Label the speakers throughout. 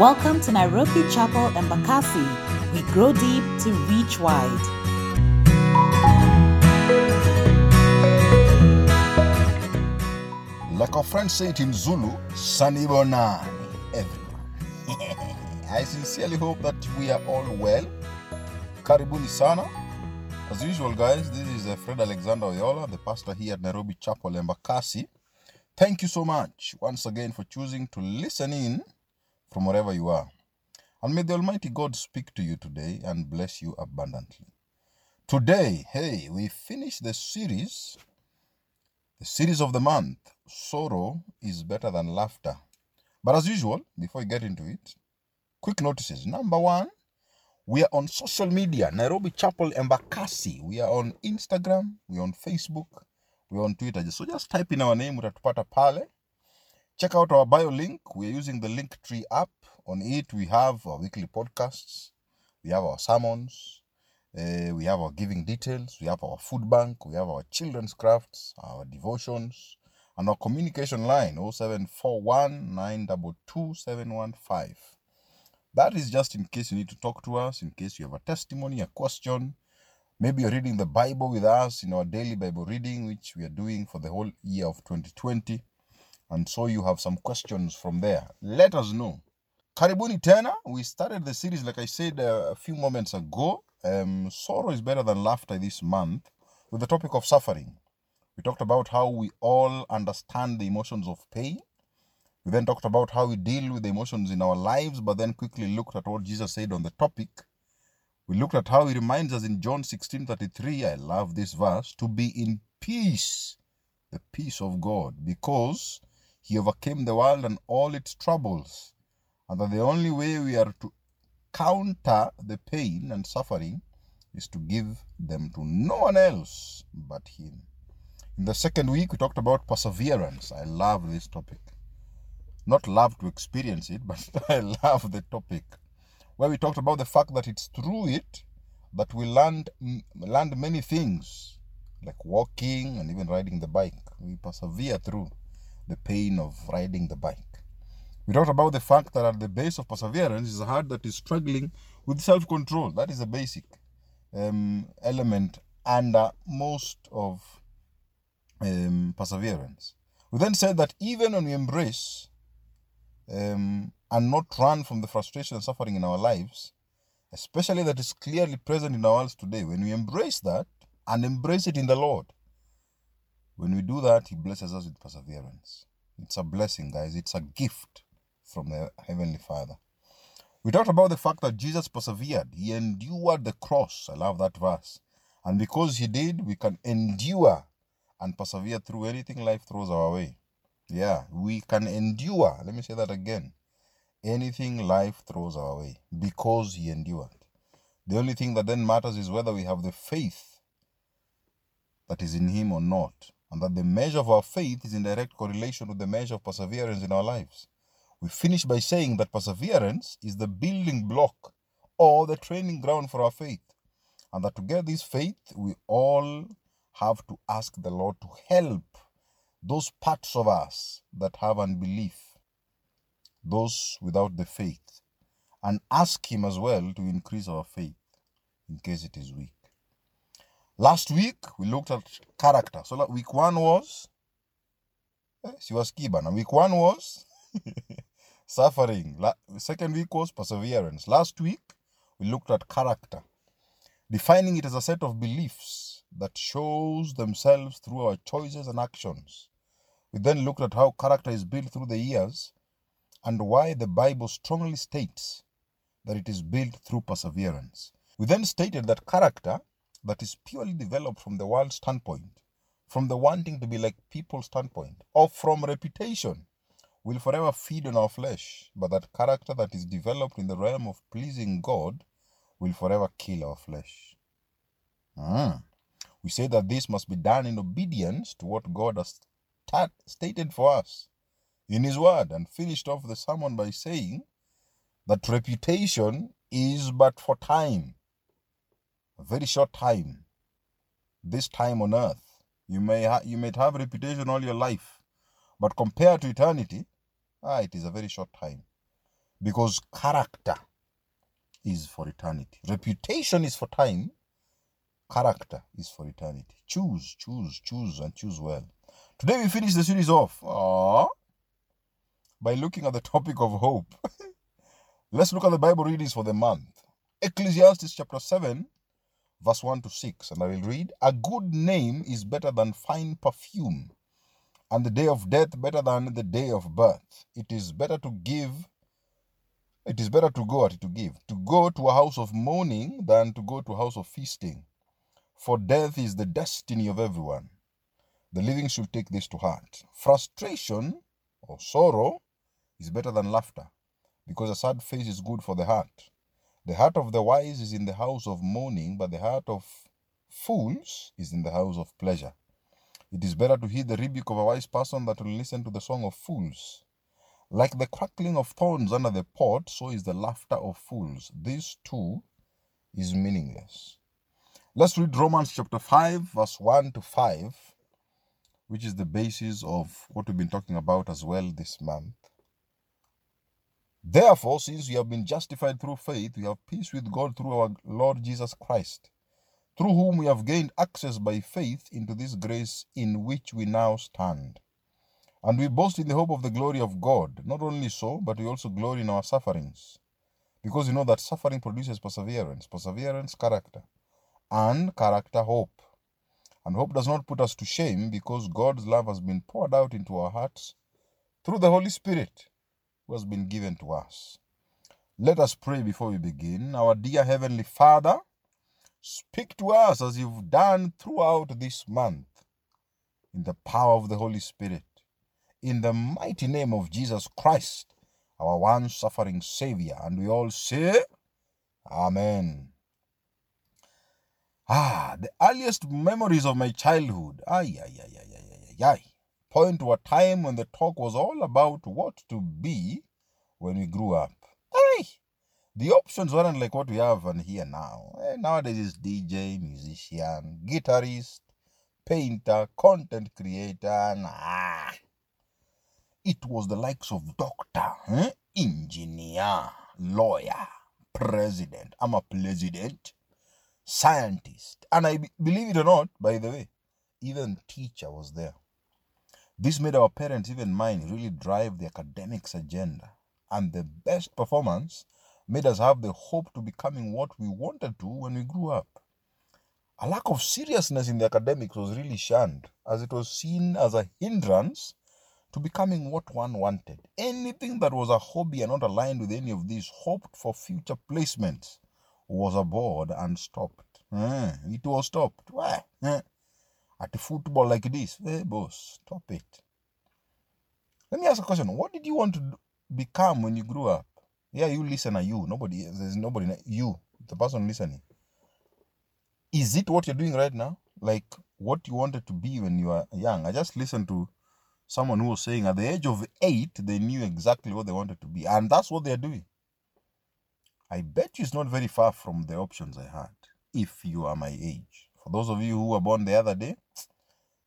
Speaker 1: Welcome to Nairobi Chapel Embakasi. We grow deep to reach wide.
Speaker 2: Like our friends say it in Zulu, Sanibonani, everyone. I sincerely hope that we are all well. Karibuni sana. As usual, guys, this is uh, Fred Alexander Oyola, the pastor here at Nairobi Chapel Embakasi. Thank you so much once again for choosing to listen in from wherever you are. And may the Almighty God speak to you today and bless you abundantly. Today, hey, we finish the series, the series of the month. Sorrow is better than laughter. But as usual, before we get into it, quick notices. Number one, we are on social media, Nairobi Chapel Embakasi. We are on Instagram, we're on Facebook, we're on Twitter. So just type in our name, utatupata pale. Check out our bio link. We're using the Linktree app. On it, we have our weekly podcasts, we have our sermons, uh, we have our giving details, we have our food bank, we have our children's crafts, our devotions, and our communication line 0741 That is just in case you need to talk to us, in case you have a testimony, a question. Maybe you're reading the Bible with us in our daily Bible reading, which we are doing for the whole year of 2020. And so you have some questions from there. Let us know. Karibuni tena. We started the series, like I said uh, a few moments ago. Um, sorrow is better than laughter this month with the topic of suffering. We talked about how we all understand the emotions of pain. We then talked about how we deal with the emotions in our lives, but then quickly looked at what Jesus said on the topic. We looked at how he reminds us in John 16 33, I love this verse, to be in peace, the peace of God, because he overcame the world and all its troubles. And that the only way we are to counter the pain and suffering is to give them to no one else but him. In the second week, we talked about perseverance. I love this topic. Not love to experience it, but I love the topic. Where we talked about the fact that it's through it that we learned, learned many things, like walking and even riding the bike. We persevere through the pain of riding the bike. We talked about the fact that at the base of perseverance is a heart that is struggling with self control. That is a basic um, element under most of um, perseverance. We then said that even when we embrace um, and not run from the frustration and suffering in our lives, especially that is clearly present in our lives today, when we embrace that and embrace it in the Lord, when we do that, He blesses us with perseverance. It's a blessing, guys. It's a gift from the Heavenly Father. We talked about the fact that Jesus persevered. He endured the cross. I love that verse. And because He did, we can endure and persevere through anything life throws our way. Yeah, we can endure. Let me say that again. Anything life throws our way because He endured. The only thing that then matters is whether we have the faith that is in Him or not and that the measure of our faith is in direct correlation with the measure of perseverance in our lives. We finish by saying that perseverance is the building block or the training ground for our faith, and that to get this faith, we all have to ask the Lord to help those parts of us that have unbelief, those without the faith, and ask Him as well to increase our faith in case it is weak. Last week we looked at character. So week one was eh, she was Kiban. And week one was suffering. La- second week was perseverance. Last week we looked at character, defining it as a set of beliefs that shows themselves through our choices and actions. We then looked at how character is built through the years and why the Bible strongly states that it is built through perseverance. We then stated that character that is purely developed from the world standpoint, from the wanting to be like people standpoint, or from reputation, will forever feed on our flesh. But that character that is developed in the realm of pleasing God will forever kill our flesh. Ah. We say that this must be done in obedience to what God has tat- stated for us in His Word, and finished off the sermon by saying that reputation is but for time very short time. This time on earth, you may ha- you may have reputation all your life, but compared to eternity, ah, it is a very short time. Because character is for eternity. Reputation is for time. Character is for eternity. Choose, choose, choose, and choose well. Today we finish the series off uh, by looking at the topic of hope. Let's look at the Bible readings for the month. Ecclesiastes chapter 7, verse 1 to 6. And I will read A good name is better than fine perfume, and the day of death better than the day of birth. It is better to give it is better to go at to give, to go to a house of mourning than to go to a house of feasting. For death is the destiny of everyone. The living should take this to heart. Frustration or sorrow is better than laughter, because a sad face is good for the heart. The heart of the wise is in the house of mourning, but the heart of fools is in the house of pleasure. It is better to hear the rebuke of a wise person than to listen to the song of fools. Like the crackling of thorns under the pot, so is the laughter of fools. This too is meaningless. Let's read Romans chapter 5, verse 1 to 5, which is the basis of what we've been talking about as well this month. Therefore, since we have been justified through faith, we have peace with God through our Lord Jesus Christ, through whom we have gained access by faith into this grace in which we now stand. And we boast in the hope of the glory of God. Not only so, but we also glory in our sufferings. Because we know that suffering produces perseverance, perseverance, character, and character, hope. And hope does not put us to shame because God's love has been poured out into our hearts through the Holy Spirit who has been given to us. Let us pray before we begin. Our dear Heavenly Father, speak to us as you've done throughout this month in the power of the Holy Spirit in the mighty name of Jesus Christ, our one suffering Savior. And we all say, Amen. Ah, the earliest memories of my childhood, ay, ay, ay, ay, ay, ay, ay, point a time when the talk was all about what to be when we grew up. Ay, the options weren't like what we have on here now. Eh, nowadays it's DJ, musician, guitarist, painter, content creator, nah. It was the likes of doctor, eh? engineer, lawyer, president. I'm a president, scientist. And I believe it or not, by the way, even teacher was there. This made our parents, even mine, really drive the academics agenda. And the best performance made us have the hope to becoming what we wanted to when we grew up. A lack of seriousness in the academics was really shunned, as it was seen as a hindrance to becoming what one wanted. Anything that was a hobby and not aligned with any of these hoped for future placements was aboard and stopped. Eh, it was stopped. Why? Eh, at football like this, hey boss, stop it. Let me ask a question. What did you want to become when you grew up? Yeah, you listener, you. Nobody, there's nobody, you, the person listening. Is it what you're doing right now? Like what you wanted to be when you were young? I just listened to someone who was saying at the age of eight, they knew exactly what they wanted to be. And that's what they're doing. I bet you it's not very far from the options I had if you are my age. For those of you who were born the other day,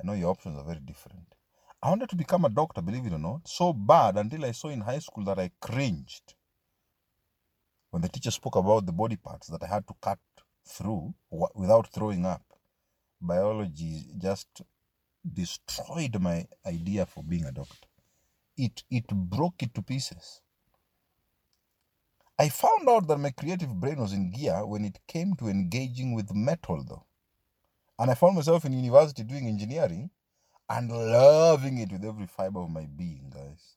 Speaker 2: I know your options are very different. I wanted to become a doctor, believe it or not, so bad until I saw in high school that I cringed when the teacher spoke about the body parts that I had to cut through without throwing up. Biology just destroyed my idea for being a doctor. It, it broke it to pieces. I found out that my creative brain was in gear when it came to engaging with metal, though. And I found myself in university doing engineering and loving it with every fiber of my being, guys.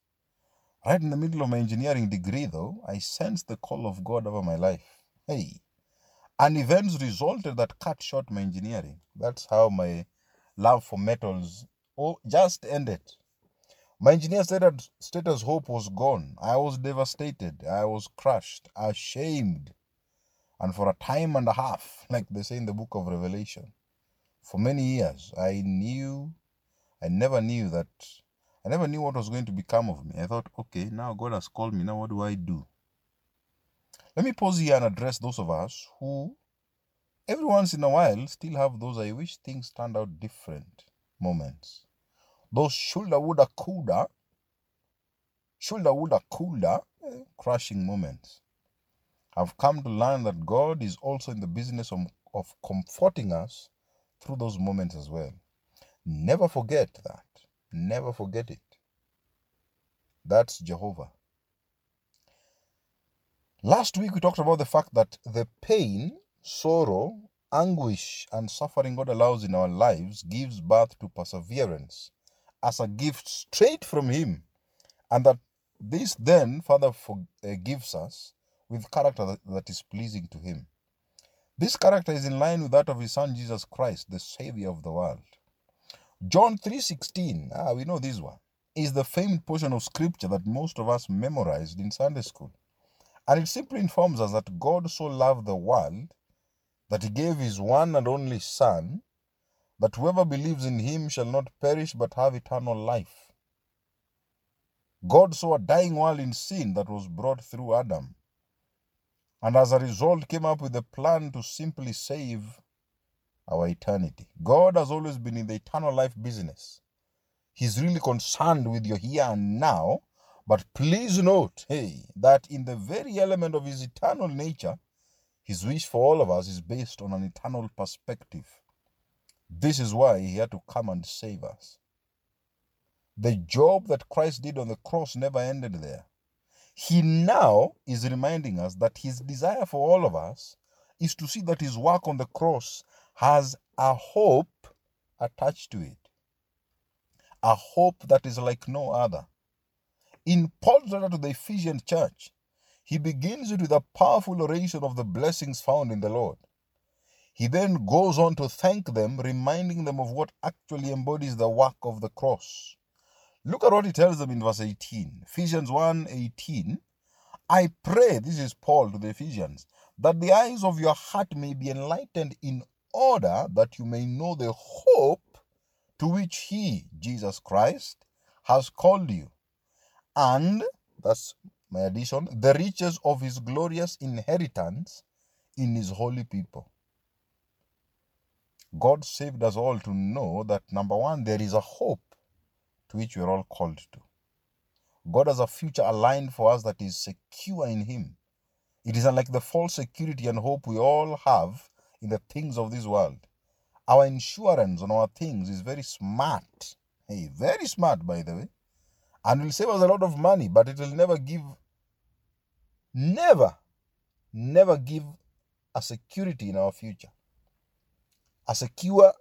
Speaker 2: Right in the middle of my engineering degree, though, I sensed the call of God over my life. Hey. And events resulted that cut short my engineering. That's how my love for metals oh, just ended. My engineer status, status hope was gone. I was devastated. I was crushed, ashamed. And for a time and a half, like they say in the book of Revelation, for many years, I knew, I never knew that, I never knew what was going to become of me. I thought, okay, now God has called me. Now what do I do? Let me pause here and address those of us who every once in a while still have those I wish things turned out different moments. Those shoulda, woulda, coulda, shoulda, woulda, coulda eh, crushing moments. I've come to learn that God is also in the business of, of comforting us through those moments as well. Never forget that. Never forget it. That's Jehovah. Last week we talked about the fact that the pain, sorrow, anguish, and suffering God allows in our lives gives birth to perseverance as a gift straight from Him, and that this then Father forgives uh, us with character that, that is pleasing to Him. This character is in line with that of His Son Jesus Christ, the Savior of the world. John 3:16, ah, we know this one, is the famed portion of scripture that most of us memorized in Sunday school. And it simply informs us that God so loved the world that he gave his one and only Son, that whoever believes in him shall not perish but have eternal life. God saw a dying world in sin that was brought through Adam, and as a result came up with a plan to simply save our eternity. God has always been in the eternal life business. He's really concerned with your here and now, but please note, hey, that in the very element of his eternal nature, his wish for all of us is based on an eternal perspective. This is why he had to come and save us. The job that Christ did on the cross never ended there. He now is reminding us that his desire for all of us is to see that his work on the cross has a hope attached to it. A hope that is like no other. In Paul's letter to the Ephesian church, he begins it with a powerful oration of the blessings found in the Lord. He then goes on to thank them, reminding them of what actually embodies the work of the cross. Look at what he tells them in verse 18. Ephesians 1 18. I pray, this is Paul to the Ephesians, that the eyes of your heart may be enlightened in order that you may know the hope to which he, Jesus Christ, has called you. And, that's my addition, the riches of his glorious inheritance in his holy people. God saved us all to know that number one, there is a hope to which we're all called to. God has a future aligned for us that is secure in Him. It is unlike the false security and hope we all have in the things of this world. Our insurance on our things is very smart. Hey, very smart, by the way and will save us a lot of money, but it will never give, never, never give a security in our future. A secure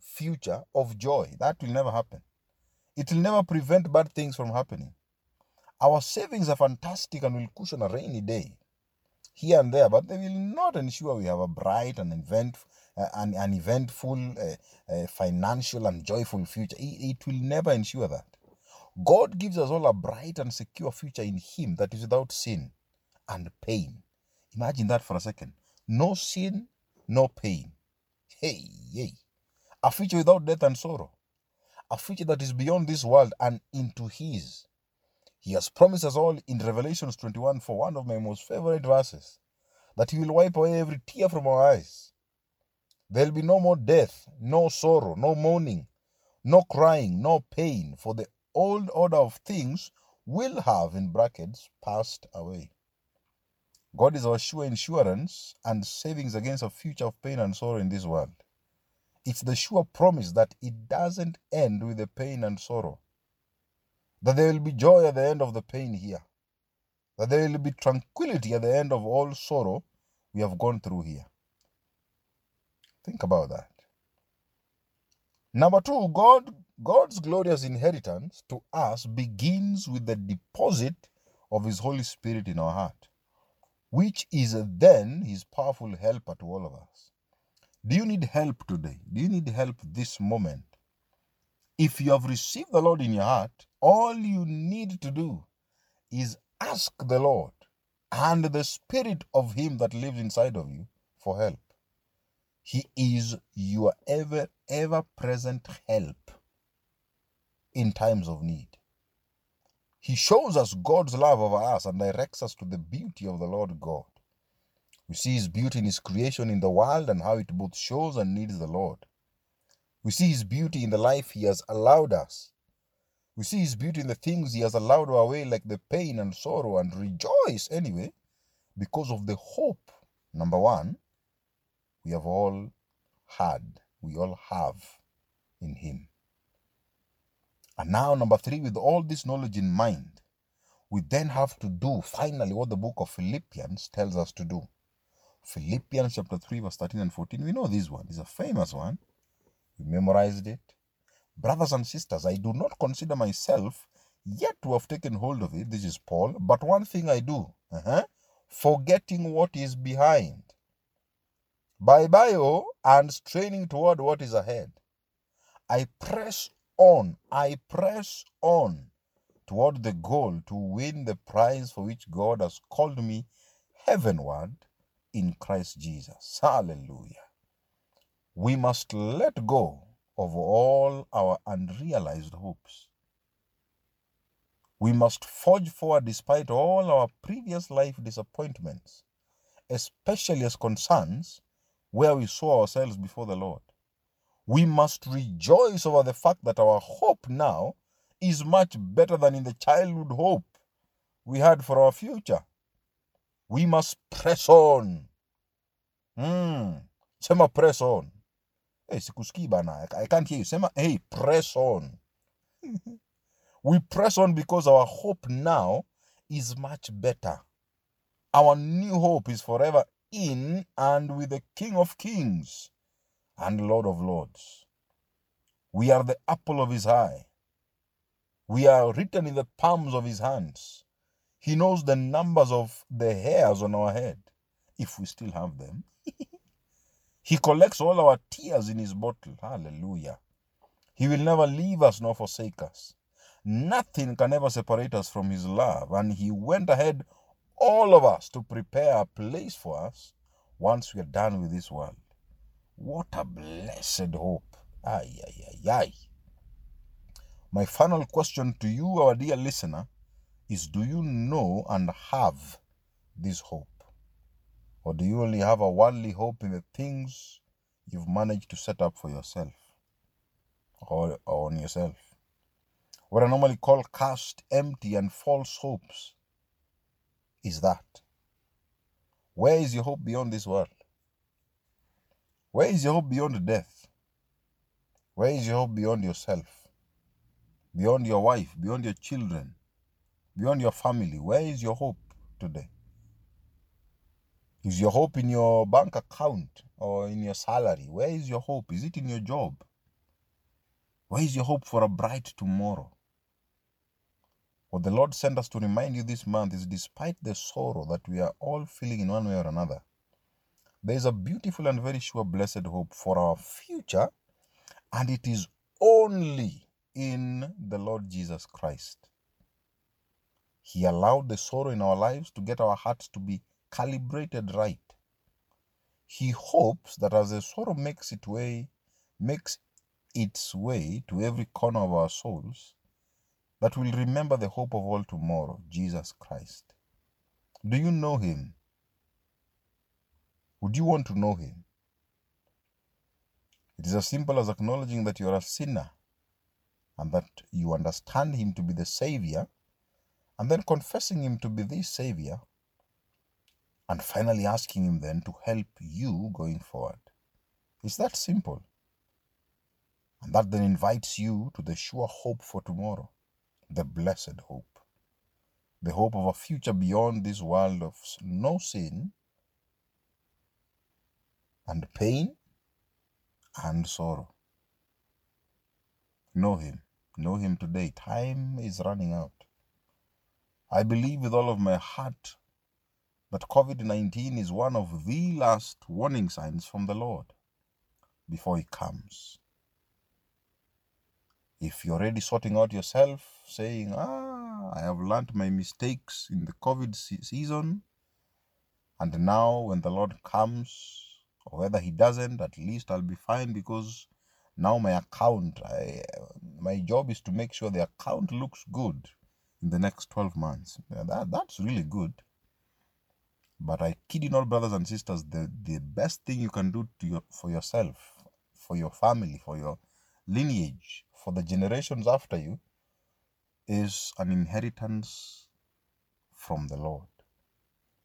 Speaker 2: future of joy. That will never happen. It will never prevent bad things from happening. Our savings are fantastic and will cushion a rainy day here and there, but they will not ensure we have a bright and event, uh, an, an eventful, uh, uh, financial and joyful future. It, it will never ensure that. God gives us all a bright and secure future in Him that is without sin and pain. Imagine that for a second. No sin, no pain. Hey, hey. A future without death and sorrow. A future that is beyond this world and into His. He has promised us all in Revelations 21 for one of my most favorite verses that He will wipe away every tear from our eyes. There will be no more death, no sorrow, no mourning, no crying, no pain, for the old order of things will have, in brackets, passed away. God is our sure insurance and savings against a future of pain and sorrow in this world. It's the sure promise that it doesn't end with the pain and sorrow, that there will be joy at the end of the pain here, that there will be tranquility at the end of all sorrow we have gone through here. Think about that. Number two, God God's glorious inheritance to us begins with the deposit of His Holy Spirit in our heart, which is then His powerful helper to all of us. Do you need help today? Do you need help this moment? If you have received the Lord in your heart, all you need to do is ask the Lord and the Spirit of Him that lives inside of you for help. He is your ever, ever present help in times of need. He shows us God's love over us and directs us to the beauty of the Lord God. We see His beauty in His creation in the world and how it both shows and needs the Lord. We see His beauty in the life He has allowed us. We see his beauty in the things he has allowed our way, like the pain and sorrow, and rejoice anyway because of the hope. Number one, we have all had, we all have in him. And now, number three, with all this knowledge in mind, we then have to do finally what the book of Philippians tells us to do. Philippians chapter 3, verse 13 and 14. We know this one, it's a famous one. We memorized it. Brothers and sisters, I do not consider myself yet to have taken hold of it. This is Paul. But one thing I do, uh-huh, forgetting what is behind. By bio and straining toward what is ahead. I press on, I press on toward the goal to win the prize for which God has called me heavenward in Christ Jesus. Hallelujah. We must let go of all our unrealized hopes. We must forge forward despite all our previous life disappointments, especially as concerns where we saw ourselves before the Lord. We must rejoice over the fact that our hope now is much better than in the childhood hope we had for our future. We must press on. Mm. Sema press on. Hey, sikusikii bana. I can't hear you. Sema, hey, press on. we press on because our hope now is much better. Our new hope is forever in and with the King of Kings and Lord of Lords. We are the apple of his eye. We are written in the palms of his hands. He knows the numbers of the hairs on our head, if we still have them. he collects all our tears in his bottle. Hallelujah. He will never leave us nor forsake us. Nothing can ever separate us from his love. And he went ahead, all of us, to prepare a place for us once we are done with this world. What a blessed hope. Ay, ay, ay, ay. My final question to you, our dear listener, is do you know and have this hope? Or do you only have a worldly hope in the things you've managed to set up for yourself or, on yourself? What I normally call cast, empty, and false hopes is that. Where is your hope beyond this world? Where is your hope beyond death? Where is your hope beyond yourself? Beyond your wife, beyond your children, beyond your family? Where is your hope today? Is your hope in your bank account or in your salary? Where is your hope? Is it in your job? Where is your hope for a bright tomorrow? What the Lord sent us to remind you this month is despite the sorrow that we are all feeling in one way or another, there is a beautiful and very sure blessed hope for our future, and it is only in the Lord Jesus Christ. He allowed the sorrow in our lives to get our hearts to be calibrated right. He hopes that as the sorrow makes its way, makes its way to every corner of our souls, that we'll remember the hope of all tomorrow, Jesus Christ. Do you know him? Would you want to know him? It is as simple as acknowledging that you are a sinner and that you understand him to be the Savior, and then confessing him to be the Savior, and finally asking him then to help you going forward. It's that simple. And that then invites you to the sure hope for tomorrow, the blessed hope, the hope of a future beyond this world of no sin and pain and sorrow. Know Him. Know Him today. Time is running out. I believe with all of my heart that COVID 19 is one of the last warning signs from the Lord before He comes. If you're already sorting out yourself, saying, Ah, I have learned my mistakes in the COVID season, and now when the Lord comes, or whether he doesn't, at least I'll be fine because now my account, I, my job is to make sure the account looks good in the next 12 months. That, that's really good. But I kid you not, brothers and sisters, the, the best thing you can do to your, for yourself, for your family, for your lineage, for the generations after you, is an inheritance from the Lord.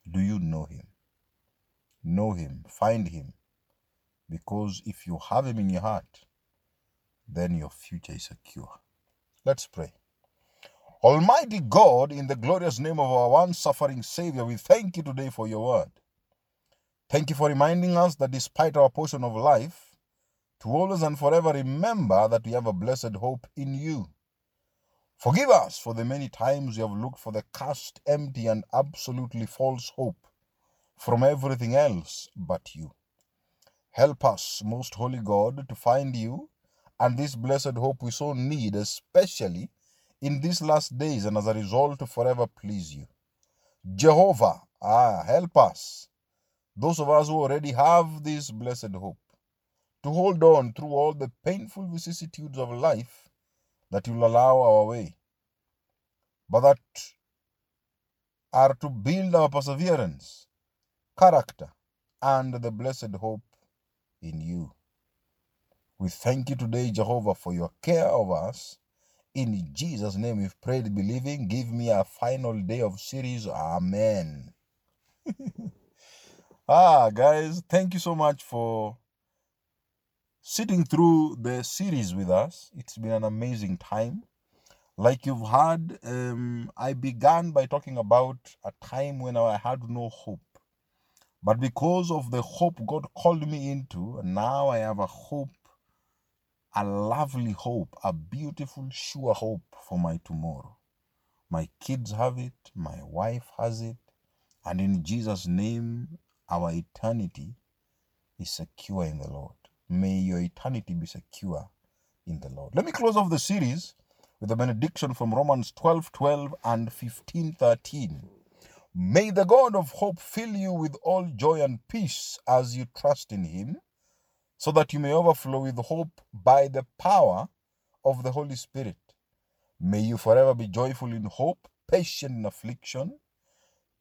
Speaker 2: Do you know Him? Know Him, find Him, because if you have Him in your heart, then your future is secure. Let's pray. Almighty God, in the glorious name of our one suffering Savior, we thank you today for your word. Thank you for reminding us that despite our portion of life, to always and forever remember that we have a blessed hope in you. Forgive us for the many times we have looked for the cast, empty, and absolutely false hope from everything else but you. Help us, most holy God, to find you and this blessed hope we so need, especially in these last days, and as a result, to forever please you. Jehovah, ah, help us, those of us who already have this blessed hope, to hold on through all the painful vicissitudes of life that you'll allow our way, but that are to build our perseverance, character, and the blessed hope in you. We thank you today, Jehovah, for your care of us. In Jesus' name we've prayed, believing. Give me a final day of series. Amen. ah, guys, thank you so much for sitting through the series with us. It's been an amazing time. Like you've heard, um, I began by talking about a time when I had no hope. But because of the hope God called me into, now I have a hope a lovely hope, a beautiful, sure hope for my tomorrow. My kids have it, my wife has it, and in Jesus' name, our eternity is secure in the Lord. May your eternity be secure in the Lord. Let me close off the series with a benediction from Romans 12 12 and 15 13. May the God of hope fill you with all joy and peace as you trust in him so that you may overflow with hope by the power of the Holy Spirit. May you forever be joyful in hope, patient in affliction,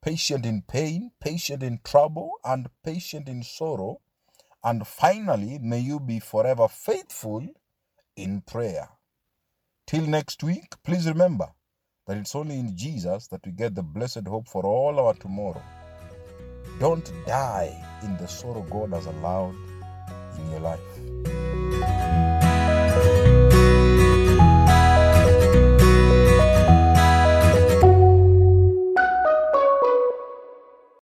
Speaker 2: patient in pain, patient in trouble, and patient in sorrow. And finally, may you be forever faithful in prayer. Till next week, please remember that it's only in Jesus that we get the blessed hope for all our tomorrow. Don't die in the sorrow God has allowed in your life.